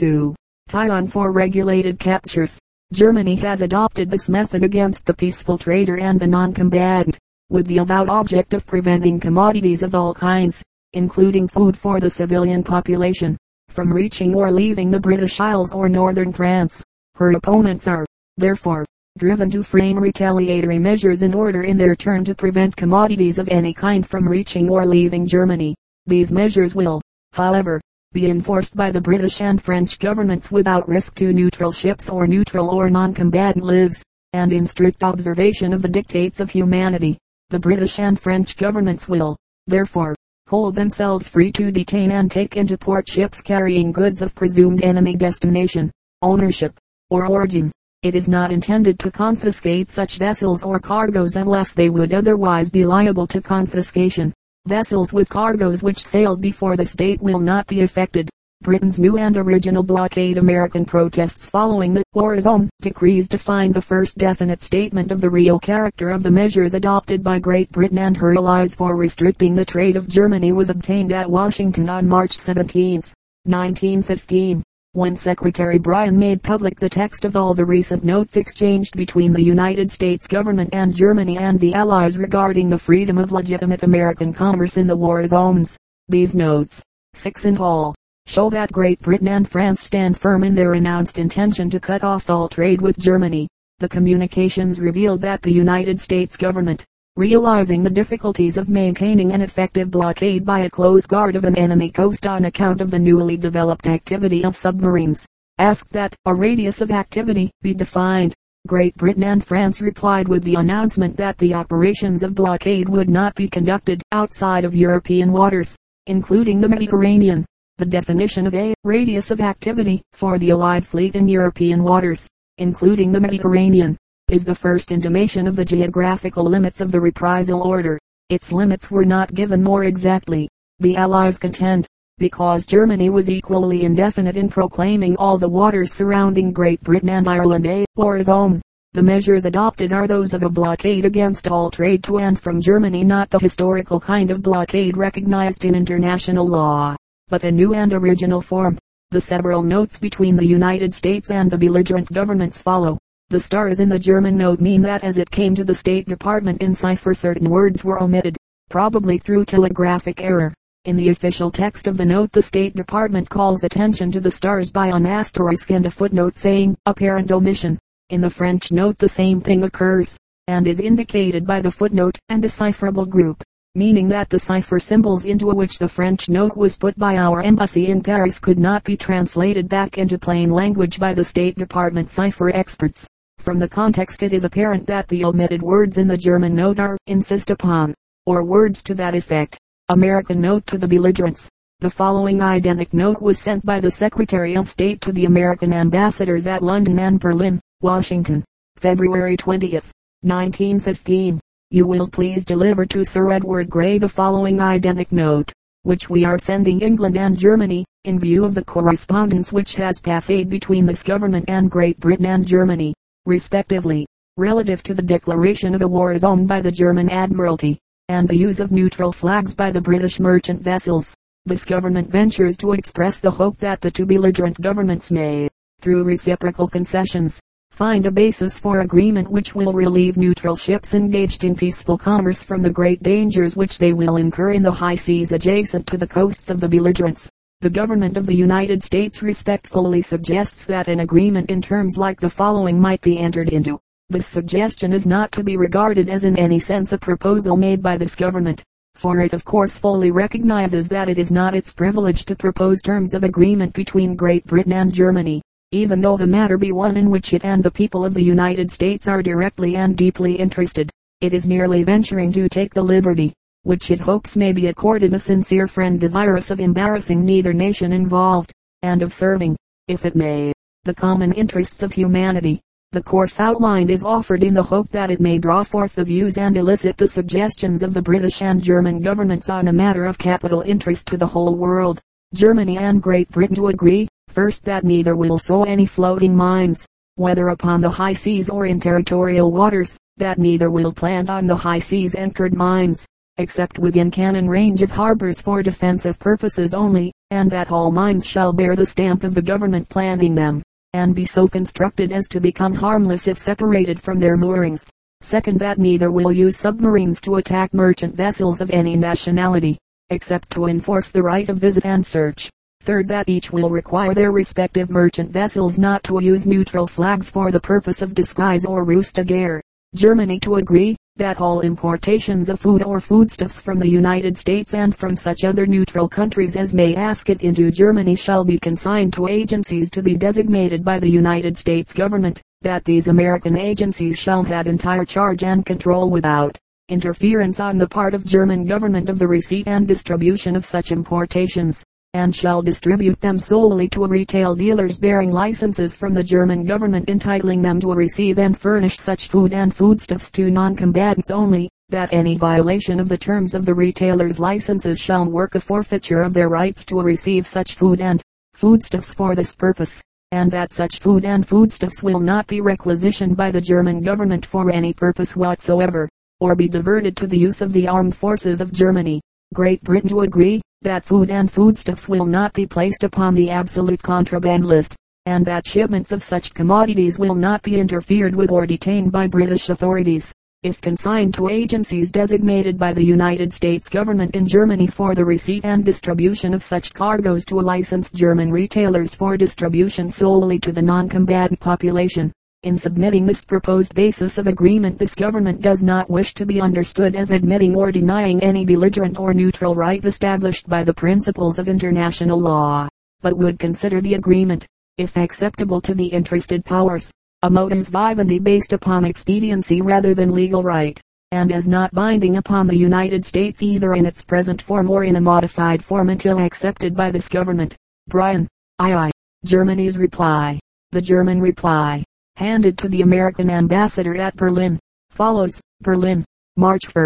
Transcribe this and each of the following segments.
2. Tie on for regulated captures. Germany has adopted this method against the peaceful trader and the non-combatant, with the avowed object of preventing commodities of all kinds, including food for the civilian population, from reaching or leaving the British Isles or northern France. Her opponents are, therefore, driven to frame retaliatory measures in order in their turn to prevent commodities of any kind from reaching or leaving Germany. These measures will, however, be enforced by the British and French governments without risk to neutral ships or neutral or non-combatant lives, and in strict observation of the dictates of humanity. The British and French governments will, therefore, hold themselves free to detain and take into port ships carrying goods of presumed enemy destination, ownership, or origin. It is not intended to confiscate such vessels or cargoes unless they would otherwise be liable to confiscation. Vessels with cargoes which sailed before this date will not be affected. Britain's new and original blockade American protests following the war zone decrees defined the first definite statement of the real character of the measures adopted by Great Britain and her allies for restricting the trade of Germany was obtained at Washington on March 17, 1915 when Secretary Bryan made public the text of all the recent notes exchanged between the United States government and Germany and the Allies regarding the freedom of legitimate American commerce in the war zones. These notes, six in all, show that Great Britain and France stand firm in their announced intention to cut off all trade with Germany. The communications revealed that the United States government, realizing the difficulties of maintaining an effective blockade by a close guard of an enemy coast on account of the newly developed activity of submarines, asked that a radius of activity be defined. Great Britain and France replied with the announcement that the operations of blockade would not be conducted outside of European waters, including the Mediterranean. The definition of a radius of activity for the Allied fleet in European waters, including the Mediterranean, is the first intimation of the geographical limits of the reprisal order. Its limits were not given more exactly, the Allies contend, because Germany was equally indefinite in proclaiming all the waters surrounding Great Britain and Ireland a war zone. The measures adopted are those of a blockade against all trade to and from Germany not the historical kind of blockade recognized in international law, but a new and original form. The several notes between the United States and the belligerent governments follow. The stars in the German note mean that as it came to the State Department in cipher certain words were omitted, probably through telegraphic error. In the official text of the note the State Department calls attention to the stars by an asterisk and a footnote saying, apparent omission. In the French note the same thing occurs, and is indicated by the footnote and decipherable group, meaning that the cipher symbols into which the French note was put by our embassy in Paris could not be translated back into plain language by the State Department cipher experts. From the context it is apparent that the omitted words in the German note are insist upon, or words to that effect. American note to the belligerents. The following identical note was sent by the Secretary of State to the American ambassadors at London and Berlin, Washington, February 20, 1915. You will please deliver to Sir Edward Grey the following identical note, which we are sending England and Germany, in view of the correspondence which has passed between this government and Great Britain and Germany respectively, relative to the declaration of a war zone by the German Admiralty, and the use of neutral flags by the British merchant vessels. This government ventures to express the hope that the two belligerent governments may, through reciprocal concessions, find a basis for agreement which will relieve neutral ships engaged in peaceful commerce from the great dangers which they will incur in the high seas adjacent to the coasts of the belligerents. The government of the United States respectfully suggests that an agreement in terms like the following might be entered into. This suggestion is not to be regarded as in any sense a proposal made by this government, for it of course fully recognizes that it is not its privilege to propose terms of agreement between Great Britain and Germany, even though the matter be one in which it and the people of the United States are directly and deeply interested. It is merely venturing to take the liberty, which it hopes may be accorded a sincere friend desirous of embarrassing neither nation involved, and of serving, if it may, the common interests of humanity. The course outlined is offered in the hope that it may draw forth the views and elicit the suggestions of the British and German governments on a matter of capital interest to the whole world. Germany and Great Britain to agree, first that neither will sow any floating mines, whether upon the high seas or in territorial waters, that neither will plant on the high seas anchored mines, except within cannon range of harbors for defensive purposes only, and that all mines shall bear the stamp of the government planning them, and be so constructed as to become harmless if separated from their moorings. Second, that neither will use submarines to attack merchant vessels of any nationality, except to enforce the right of visit and search. Third, that each will require their respective merchant vessels not to use neutral flags for the purpose of disguise or ruse de guerre. Germany to agree, that all importations of food or foodstuffs from the United States and from such other neutral countries as may ask it into Germany shall be consigned to agencies to be designated by the United States government, that these American agencies shall have entire charge and control without interference on the part of German government of the receipt and distribution of such importations and shall distribute them solely to retail dealers bearing licenses from the German government entitling them to receive and furnish such food and foodstuffs to non-combatants only, that any violation of the terms of the retailers' licenses shall work a forfeiture of their rights to receive such food and foodstuffs for this purpose, and that such food and foodstuffs will not be requisitioned by the German government for any purpose whatsoever, or be diverted to the use of the armed forces of Germany. Great Britain to agree, that food and foodstuffs will not be placed upon the absolute contraband list, and that shipments of such commodities will not be interfered with or detained by British authorities, if consigned to agencies designated by the United States government in Germany for the receipt and distribution of such cargoes to licensed German retailers for distribution solely to the non-combatant population. In submitting this proposed basis of agreement this government does not wish to be understood as admitting or denying any belligerent or neutral right established by the principles of international law, but would consider the agreement, if acceptable to the interested powers, a modus vivendi based upon expediency rather than legal right, and as not binding upon the United States either in its present form or in a modified form until accepted by this government. Bryan, II. Germany's reply. The German reply handed to the American ambassador at Berlin. Follows, Berlin, March 1,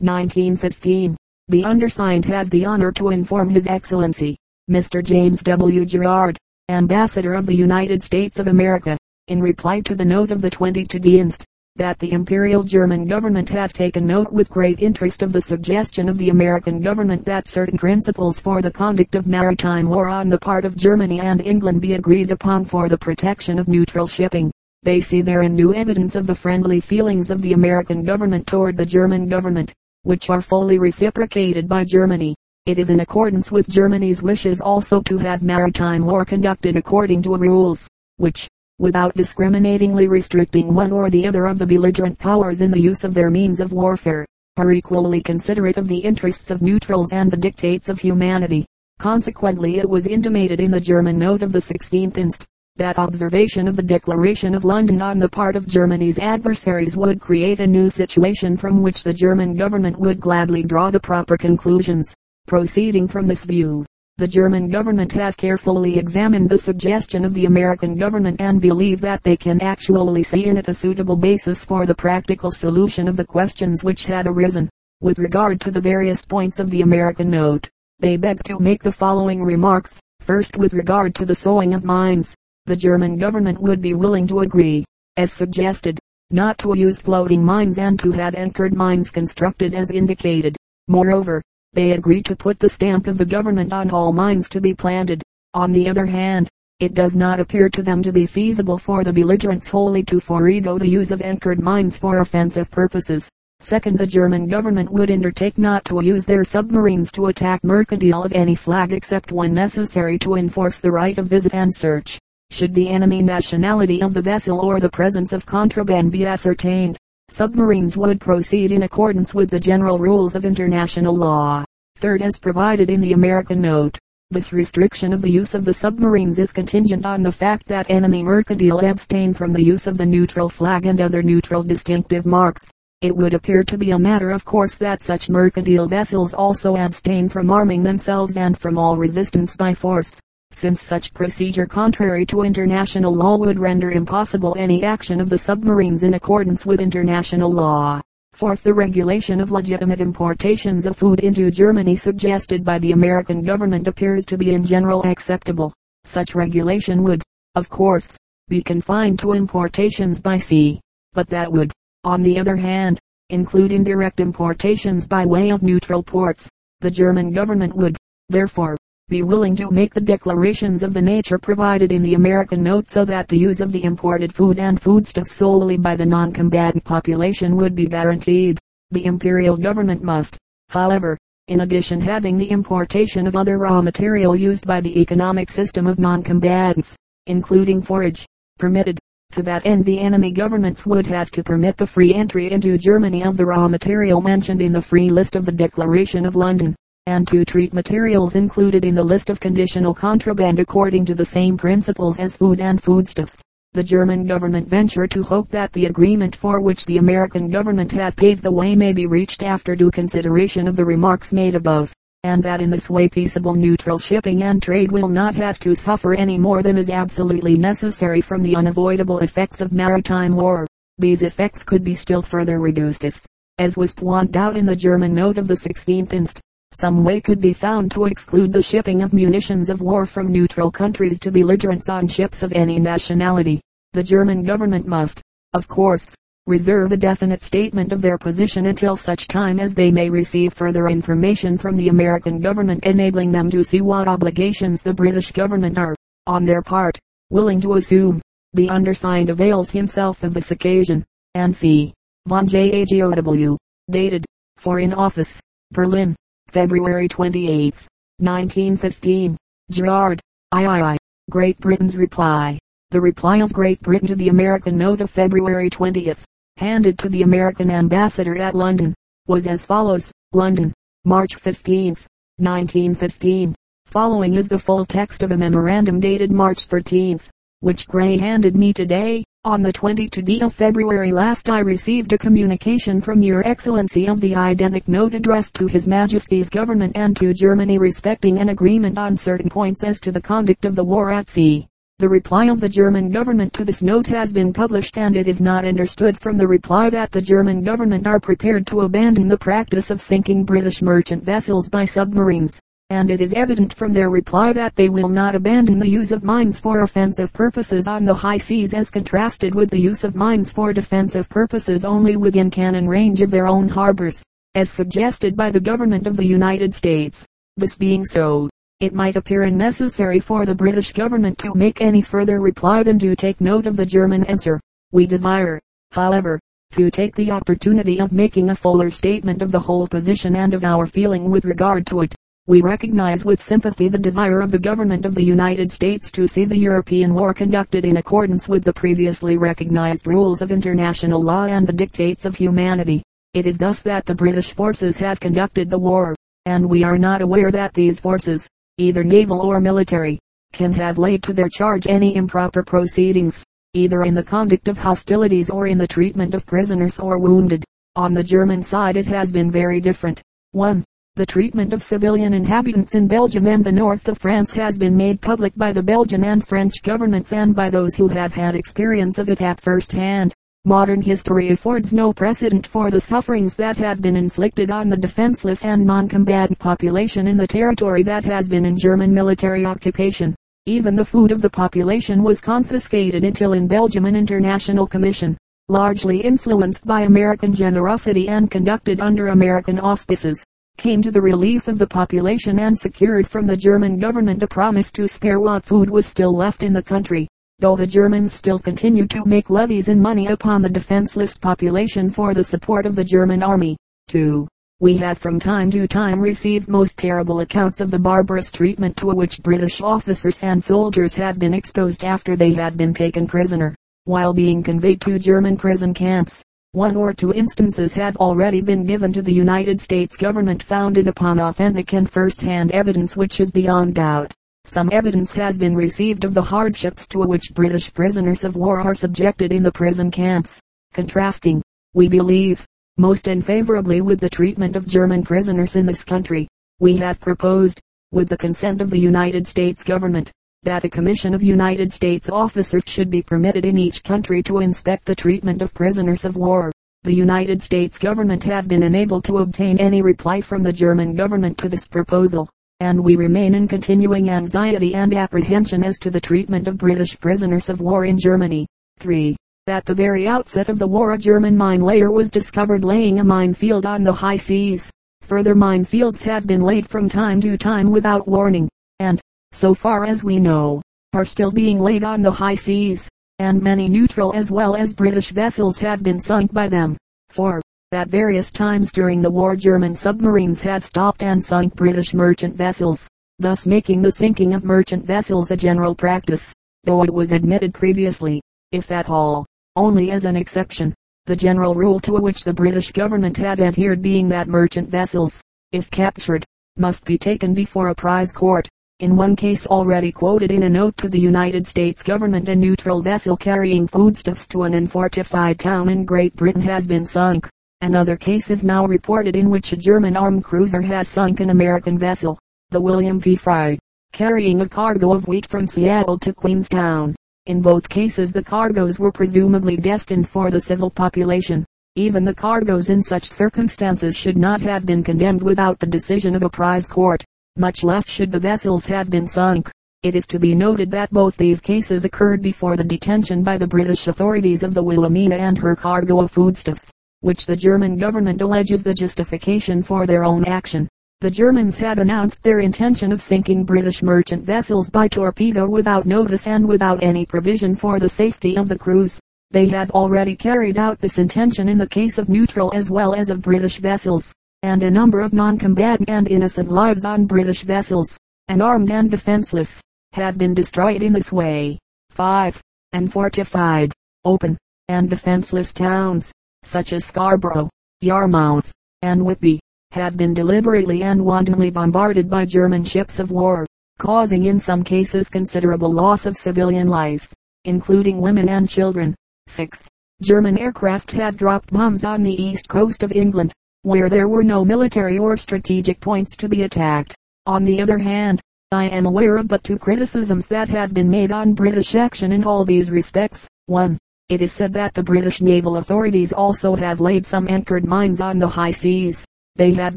1915. The undersigned has the honor to inform His Excellency, Mr. James W. Gerard, Ambassador of the United States of America, in reply to the note of the 22 inst., that the Imperial German government have taken note with great interest of the suggestion of the American government that certain principles for the conduct of maritime war on the part of Germany and England be agreed upon for the protection of neutral shipping. They see therein new evidence of the friendly feelings of the American government toward the German government, which are fully reciprocated by Germany. It is in accordance with Germany's wishes also to have maritime war conducted according to rules, which, without discriminatingly restricting one or the other of the belligerent powers in the use of their means of warfare, are equally considerate of the interests of neutrals and the dictates of humanity. Consequently it was intimated in the German note of the 16th inst that observation of the Declaration of London on the part of Germany's adversaries would create a new situation from which the German government would gladly draw the proper conclusions. Proceeding from this view, the German government have carefully examined the suggestion of the American government and believe that they can actually see in it a suitable basis for the practical solution of the questions which had arisen. With regard to the various points of the American note, they beg to make the following remarks. First with regard to the sowing of mines, the German government would be willing to agree, as suggested, not to use floating mines and to have anchored mines constructed as indicated. Moreover, they agree to put the stamp of the government on all mines to be planted. On the other hand, it does not appear to them to be feasible for the belligerents wholly to forego the use of anchored mines for offensive purposes. Second, the German government would undertake not to use their submarines to attack mercantile of any flag except when necessary to enforce the right of visit and search should the enemy nationality of the vessel or the presence of contraband be ascertained. Submarines would proceed in accordance with the general rules of international law. Third as provided in the American note. This restriction of the use of the submarines is contingent on the fact that enemy mercantile abstain from the use of the neutral flag and other neutral distinctive marks. It would appear to be a matter of course that such mercantile vessels also abstain from arming themselves and from all resistance by force since such procedure contrary to international law would render impossible any action of the submarines in accordance with international law. Fourth, the regulation of legitimate importations of food into Germany suggested by the American government appears to be in general acceptable. Such regulation would, of course, be confined to importations by sea, but that would, on the other hand, including direct importations by way of neutral ports. The German government would, therefore, be willing to make the declarations of the nature provided in the American note so that the use of the imported food and foodstuffs solely by the non-combatant population would be guaranteed. The imperial government must, however, in addition having the importation of other raw material used by the economic system of non-combatants, including forage, permitted. To that end the enemy governments would have to permit the free entry into Germany of the raw material mentioned in the free list of the Declaration of London and to treat materials included in the list of conditional contraband according to the same principles as food and foodstuffs. The German government venture to hope that the agreement for which the American government have paved the way may be reached after due consideration of the remarks made above, and that in this way peaceable neutral shipping and trade will not have to suffer any more than is absolutely necessary from the unavoidable effects of maritime war. These effects could be still further reduced if, as was pointed out in the German note of the 16th inst some way could be found to exclude the shipping of munitions of war from neutral countries to belligerents on ships of any nationality. The German government must, of course, reserve a definite statement of their position until such time as they may receive further information from the American government enabling them to see what obligations the British government are, on their part, willing to assume. The undersigned avails himself of this occasion, and C. von J. A. G. O. W. Dated, for in office, Berlin, February 28, 1915. Gerard, III. Great Britain's reply. The reply of Great Britain to the American note of February 20th, handed to the American ambassador at London, was as follows. London, March 15, 1915. Following is the full text of a memorandum dated March 13, which Grey handed me today. On the 22d of February last I received a communication from your excellency of the identic note addressed to his majesty's government and to Germany respecting an agreement on certain points as to the conduct of the war at sea. The reply of the German government to this note has been published and it is not understood from the reply that the German government are prepared to abandon the practice of sinking British merchant vessels by submarines and it is evident from their reply that they will not abandon the use of mines for offensive purposes on the high seas as contrasted with the use of mines for defensive purposes only within cannon range of their own harbors, as suggested by the government of the United States. This being so, it might appear unnecessary for the British government to make any further reply than to take note of the German answer. We desire, however, to take the opportunity of making a fuller statement of the whole position and of our feeling with regard to it. We recognize with sympathy the desire of the government of the United States to see the European war conducted in accordance with the previously recognized rules of international law and the dictates of humanity. It is thus that the British forces have conducted the war, and we are not aware that these forces, either naval or military, can have laid to their charge any improper proceedings, either in the conduct of hostilities or in the treatment of prisoners or wounded. On the German side it has been very different. 1. The treatment of civilian inhabitants in Belgium and the north of France has been made public by the Belgian and French governments and by those who have had experience of it at first hand. Modern history affords no precedent for the sufferings that have been inflicted on the defenseless and non-combatant population in the territory that has been in German military occupation. Even the food of the population was confiscated until in Belgium an international commission, largely influenced by American generosity and conducted under American auspices, came to the relief of the population and secured from the German government a promise to spare what food was still left in the country, though the Germans still continued to make levies in money upon the defenseless population for the support of the German army. 2. We have from time to time received most terrible accounts of the barbarous treatment to which British officers and soldiers have been exposed after they had been taken prisoner, while being conveyed to German prison camps. One or two instances have already been given to the United States government founded upon authentic and first-hand evidence which is beyond doubt. Some evidence has been received of the hardships to which British prisoners of war are subjected in the prison camps, contrasting, we believe, most unfavorably with the treatment of German prisoners in this country. We have proposed, with the consent of the United States government, that a commission of United States officers should be permitted in each country to inspect the treatment of prisoners of war. The United States government have been unable to obtain any reply from the German government to this proposal, and we remain in continuing anxiety and apprehension as to the treatment of British prisoners of war in Germany. 3. At the very outset of the war a German mine layer was discovered laying a minefield on the high seas. Further minefields have been laid from time to time without warning, and, so far as we know, are still being laid on the high seas, and many neutral as well as British vessels have been sunk by them. For, at various times during the war German submarines have stopped and sunk British merchant vessels, thus making the sinking of merchant vessels a general practice, though it was admitted previously, if at all, only as an exception. The general rule to which the British government had adhered being that merchant vessels, if captured, must be taken before a prize court. In one case already quoted in a note to the United States government a neutral vessel carrying foodstuffs to an unfortified town in Great Britain has been sunk. Another case is now reported in which a German armed cruiser has sunk an American vessel, the William P. Frye, carrying a cargo of wheat from Seattle to Queenstown. In both cases the cargoes were presumably destined for the civil population. Even the cargoes in such circumstances should not have been condemned without the decision of a prize court, much less should the vessels have been sunk. It is to be noted that both these cases occurred before the detention by the British authorities of the Wilhelmina and her cargo of foodstuffs, which the German government alleges the justification for their own action. The Germans had announced their intention of sinking British merchant vessels by torpedo without notice and without any provision for the safety of the crews. They had already carried out this intention in the case of neutral as well as of British vessels, and a number of non-combatant and innocent lives on British vessels, unarmed and defenseless, have been destroyed in this way. 5. And fortified, open, and defenseless towns, such as Scarborough, Yarmouth, and Whitby, have been deliberately and wantonly bombarded by German ships of war, causing in some cases considerable loss of civilian life, including women and children. 6. German aircraft have dropped bombs on the east coast of England, where there were no military or strategic points to be attacked. On the other hand, I am aware of but two criticisms that have been made on British action in all these respects. 1. It is said that the British naval authorities also have laid some anchored mines on the high seas. They have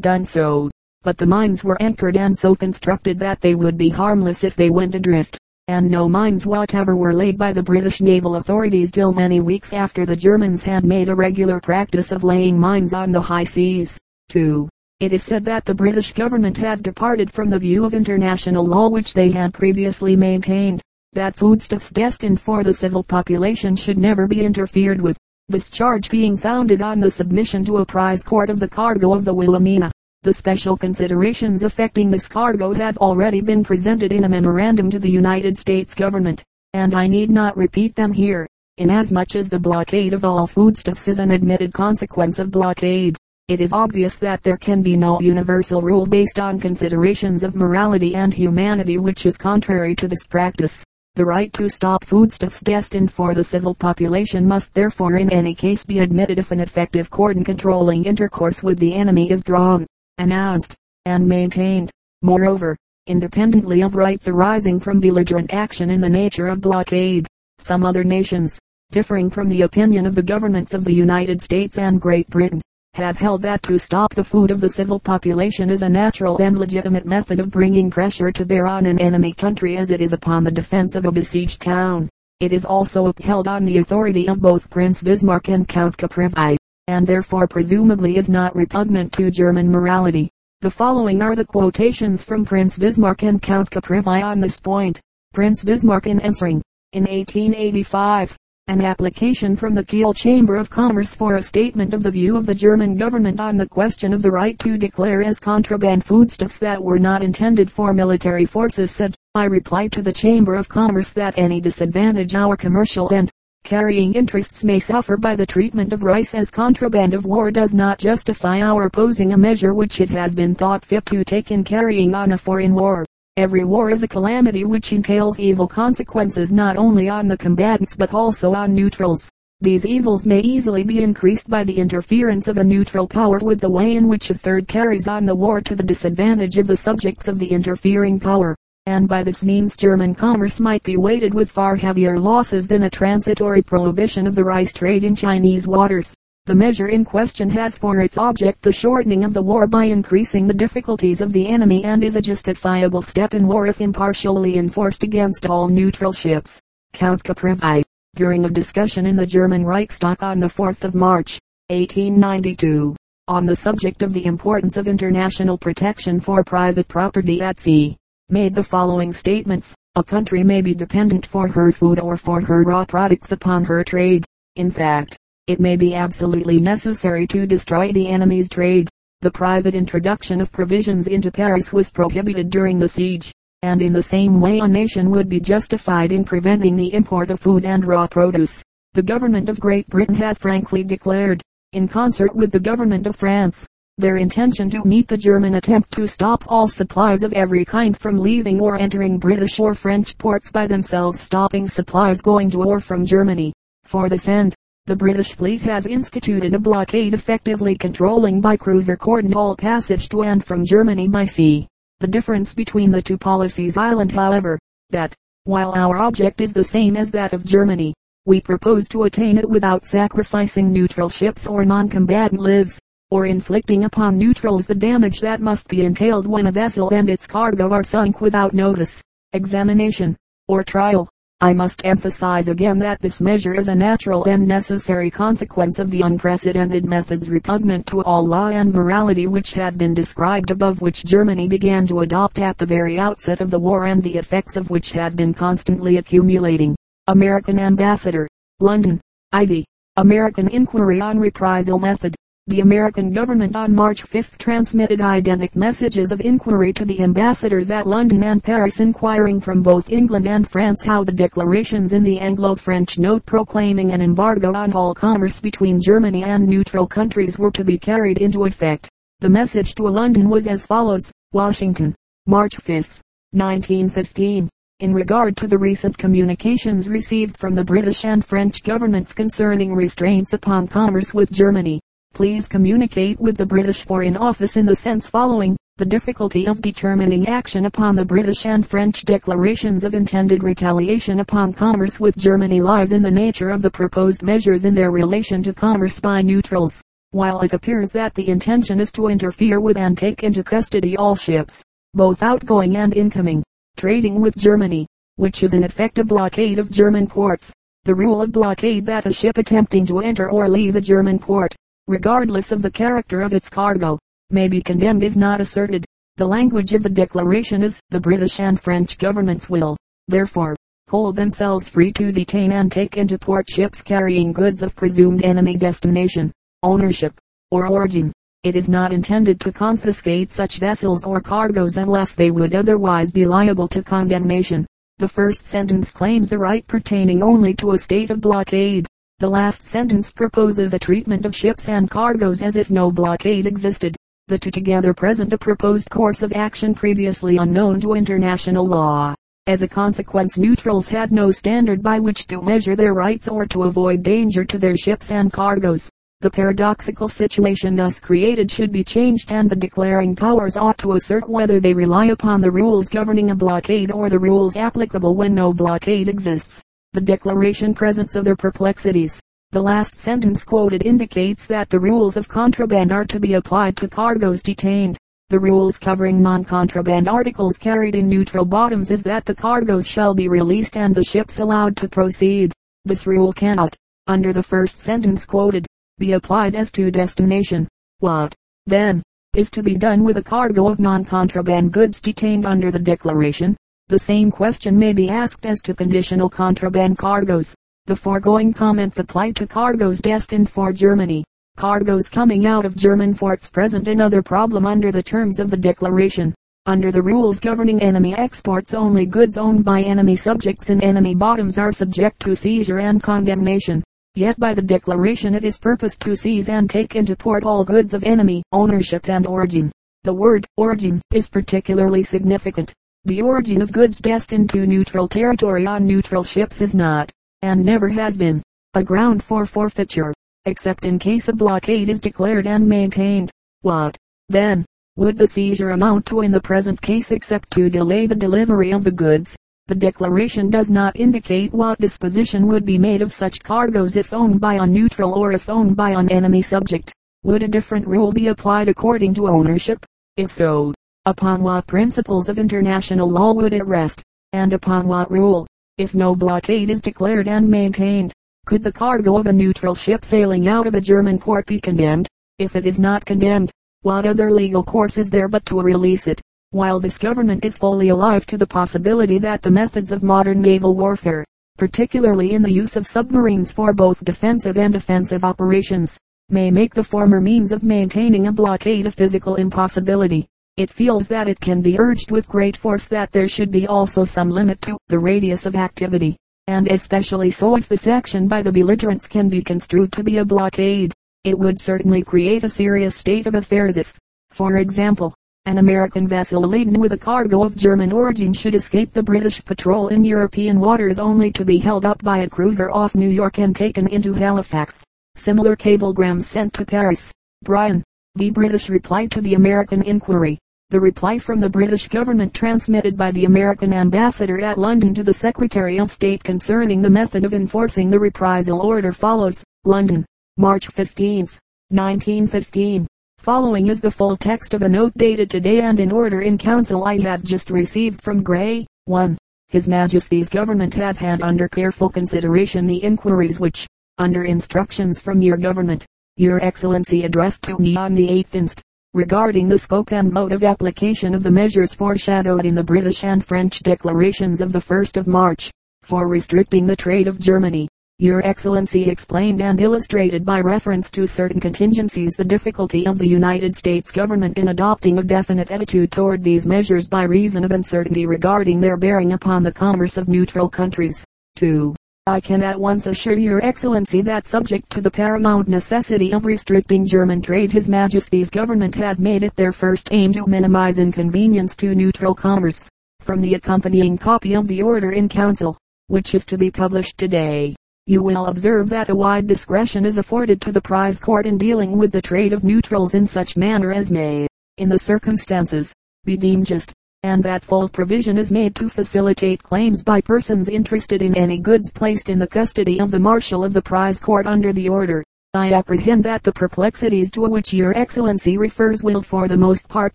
done so, but the mines were anchored and so constructed that they would be harmless if they went adrift, and no mines whatever were laid by the British naval authorities till many weeks after the Germans had made a regular practice of laying mines on the high seas. 2. It is said that the British government had departed from the view of international law which they had previously maintained, that foodstuffs destined for the civil population should never be interfered with this charge being founded on the submission to a prize court of the cargo of the Wilhelmina. The special considerations affecting this cargo have already been presented in a memorandum to the United States government, and I need not repeat them here, inasmuch as the blockade of all foodstuffs is an admitted consequence of blockade. It is obvious that there can be no universal rule based on considerations of morality and humanity which is contrary to this practice. The right to stop foodstuffs destined for the civil population must therefore in any case be admitted if an effective cordon controlling intercourse with the enemy is drawn, announced, and maintained. Moreover, independently of rights arising from belligerent action in the nature of blockade, some other nations, differing from the opinion of the governments of the United States and Great Britain, have held that to stop the food of the civil population is a natural and legitimate method of bringing pressure to bear on an enemy country as it is upon the defense of a besieged town. It is also upheld on the authority of both Prince Bismarck and Count Caprivi, and therefore presumably is not repugnant to German morality. The following are the quotations from Prince Bismarck and Count Caprivi on this point. Prince Bismarck in answering, in 1885, an application from the Kiel Chamber of Commerce for a statement of the view of the German government on the question of the right to declare as contraband foodstuffs that were not intended for military forces said, I reply to the Chamber of Commerce that any disadvantage our commercial and carrying interests may suffer by the treatment of rice as contraband of war does not justify our opposing a measure which it has been thought fit to take in carrying on a foreign war. Every war is a calamity which entails evil consequences not only on the combatants but also on neutrals. These evils may easily be increased by the interference of a neutral power with the way in which a third carries on the war to the disadvantage of the subjects of the interfering power, and by this means German commerce might be weighted with far heavier losses than a transitory prohibition of the rice trade in Chinese waters. The measure in question has for its object the shortening of the war by increasing the difficulties of the enemy and is a justifiable step in war if impartially enforced against all neutral ships. Count Caprivi during a discussion in the German Reichstag on the 4th of March, 1892, on the subject of the importance of international protection for private property at sea, made the following statements. A country may be dependent for her food or for her raw products upon her trade. In fact, it may be absolutely necessary to destroy the enemy's trade. The private introduction of provisions into Paris was prohibited during the siege, and in the same way a nation would be justified in preventing the import of food and raw produce. The government of Great Britain had frankly declared, in concert with the government of France, their intention to meet the German attempt to stop all supplies of every kind from leaving or entering British or French ports by themselves stopping supplies going to or from Germany. For this end, the British fleet has instituted a blockade effectively controlling by cruiser cordon all passage to and from Germany by sea. The difference between the two policies island however, that, while our object is the same as that of Germany, we propose to attain it without sacrificing neutral ships or non-combatant lives, or inflicting upon neutrals the damage that must be entailed when a vessel and its cargo are sunk without notice, examination, or trial. I must emphasize again that this measure is a natural and necessary consequence of the unprecedented methods repugnant to all law and morality which have been described above which Germany began to adopt at the very outset of the war and the effects of which have been constantly accumulating. American Ambassador, London, Ivy. American Inquiry on Reprisal Method. The American government on March 5 transmitted identical messages of inquiry to the ambassadors at London and Paris inquiring from both England and France how the declarations in the Anglo-French note proclaiming an embargo on all commerce between Germany and neutral countries were to be carried into effect. The message to London was as follows. Washington, March 5, 1915 in regard to the recent communications received from the British and French governments concerning restraints upon commerce with Germany. Please communicate with the British Foreign Office in the sense following. The difficulty of determining action upon the British and French declarations of intended retaliation upon commerce with Germany lies in the nature of the proposed measures in their relation to commerce by neutrals. While it appears that the intention is to interfere with and take into custody all ships, both outgoing and incoming, trading with Germany, which is in effect a blockade of German ports. The rule of blockade that a ship attempting to enter or leave a German port, regardless of the character of its cargo, may be condemned is not asserted. The language of the declaration is, the British and French governments will, therefore, hold themselves free to detain and take into port ships carrying goods of presumed enemy destination, ownership, or origin. It is not intended to confiscate such vessels or cargoes unless they would otherwise be liable to condemnation. The first sentence claims a right pertaining only to a state of blockade. The last sentence proposes a treatment of ships and cargoes as if no blockade existed. The two together present a proposed course of action previously unknown to international law. As a consequence neutrals had no standard by which to measure their rights or to avoid danger to their ships and cargoes. The paradoxical situation thus created should be changed and the declaring powers ought to assert whether they rely upon the rules governing a blockade or the rules applicable when no blockade exists. The declaration presents other perplexities. The last sentence quoted indicates that the rules of contraband are to be applied to cargoes detained. The rules covering non-contraband articles carried in neutral bottoms is that the cargoes shall be released and the ships allowed to proceed. This rule cannot, under the first sentence quoted, be applied as to destination. What, then, is to be done with a cargo of non-contraband goods detained under the declaration? The same question may be asked as to conditional contraband cargoes. The foregoing comments apply to cargoes destined for Germany. Cargoes coming out of German ports present another problem under the terms of the declaration. Under the rules governing enemy exports only goods owned by enemy subjects in enemy bottoms are subject to seizure and condemnation. Yet by the declaration it is purposed to seize and take into port all goods of enemy ownership and origin. The word origin is particularly significant. The origin of goods destined to neutral territory on neutral ships is not, and never has been, a ground for forfeiture, except in case a blockade is declared and maintained. What, then, would the seizure amount to in the present case except to delay the delivery of the goods? The declaration does not indicate what disposition would be made of such cargoes if owned by a neutral or if owned by an enemy subject. Would a different rule be applied according to ownership? If so, upon what principles of international law would it rest, and upon what rule? if no blockade is declared and maintained, could the cargo of a neutral ship sailing out of a German port be condemned? If it is not condemned, what other legal course is there but to release it? While this government is fully alive to the possibility that the methods of modern naval warfare, particularly in the use of submarines for both defensive and offensive operations, may make the former means of maintaining a blockade a physical impossibility. It feels that it can be urged with great force that there should be also some limit to the radius of activity, and especially so if this action by the belligerents can be construed to be a blockade. It would certainly create a serious state of affairs if, for example, an American vessel laden with a cargo of German origin should escape the British patrol in European waters only to be held up by a cruiser off New York and taken into Halifax. Similar cablegrams sent to Paris. Bryan. The British reply to the American inquiry. The reply from the British government transmitted by the American ambassador at London to the Secretary of State concerning the method of enforcing the reprisal order follows. London, March 15, 1915. Following is the full text of a note dated today and in order in council I have just received from Grey. 1. His Majesty's government have had under careful consideration the inquiries which, under instructions from your government, your excellency addressed to me on the 8th inst, regarding the scope and mode of application of the measures foreshadowed in the British and French declarations of the 1st of March, for restricting the trade of Germany. Your Excellency explained and illustrated by reference to certain contingencies the difficulty of the United States government in adopting a definite attitude toward these measures by reason of uncertainty regarding their bearing upon the commerce of neutral countries. 2. I can at once assure your excellency that subject to the paramount necessity of restricting German trade his majesty's government had made it their first aim to minimize inconvenience to neutral commerce. From the accompanying copy of the order in council, which is to be published today, you will observe that a wide discretion is afforded to the prize court in dealing with the trade of neutrals in such manner as may, in the circumstances, be deemed just and that full provision is made to facilitate claims by persons interested in any goods placed in the custody of the marshal of the prize court under the order. I apprehend that the perplexities to which your excellency refers will for the most part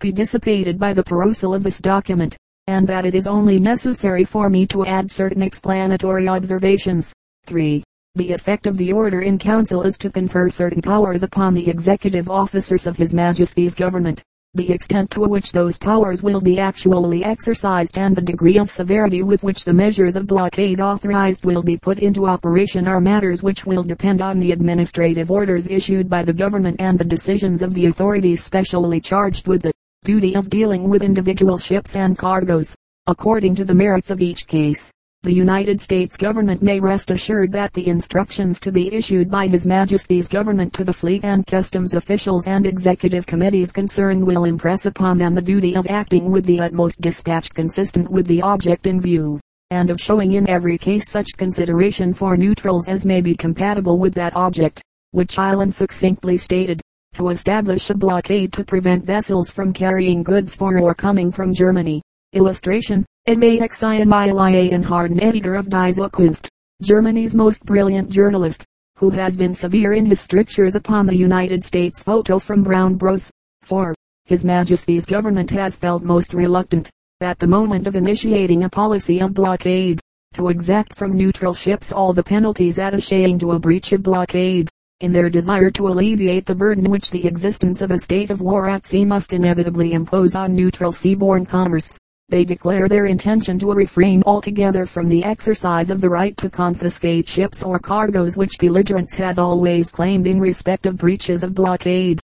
be dissipated by the perusal of this document, and that it is only necessary for me to add certain explanatory observations. 3. The effect of the order in council is to confer certain powers upon the executive officers of His Majesty's government the extent to which those powers will be actually exercised and the degree of severity with which the measures of blockade authorized will be put into operation are matters which will depend on the administrative orders issued by the government and the decisions of the authorities specially charged with the duty of dealing with individual ships and cargoes, according to the merits of each case the United States government may rest assured that the instructions to be issued by His Majesty's government to the fleet and customs officials and executive committees concerned will impress upon them the duty of acting with the utmost dispatch consistent with the object in view, and of showing in every case such consideration for neutrals as may be compatible with that object, which Island succinctly stated, to establish a blockade to prevent vessels from carrying goods for or coming from Germany. Illustration it Maximilian Harden editor of Die Zukunft, Germany's most brilliant journalist, who has been severe in his strictures upon the United States photo from Brown Bros. 4. His Majesty's government has felt most reluctant, at the moment of initiating a policy of blockade, to exact from neutral ships all the penalties attaching to a breach of blockade, in their desire to alleviate the burden which the existence of a state of war at sea must inevitably impose on neutral seaborne commerce. They declare their intention to refrain altogether from the exercise of the right to confiscate ships or cargoes which belligerents had always claimed in respect of breaches of blockade.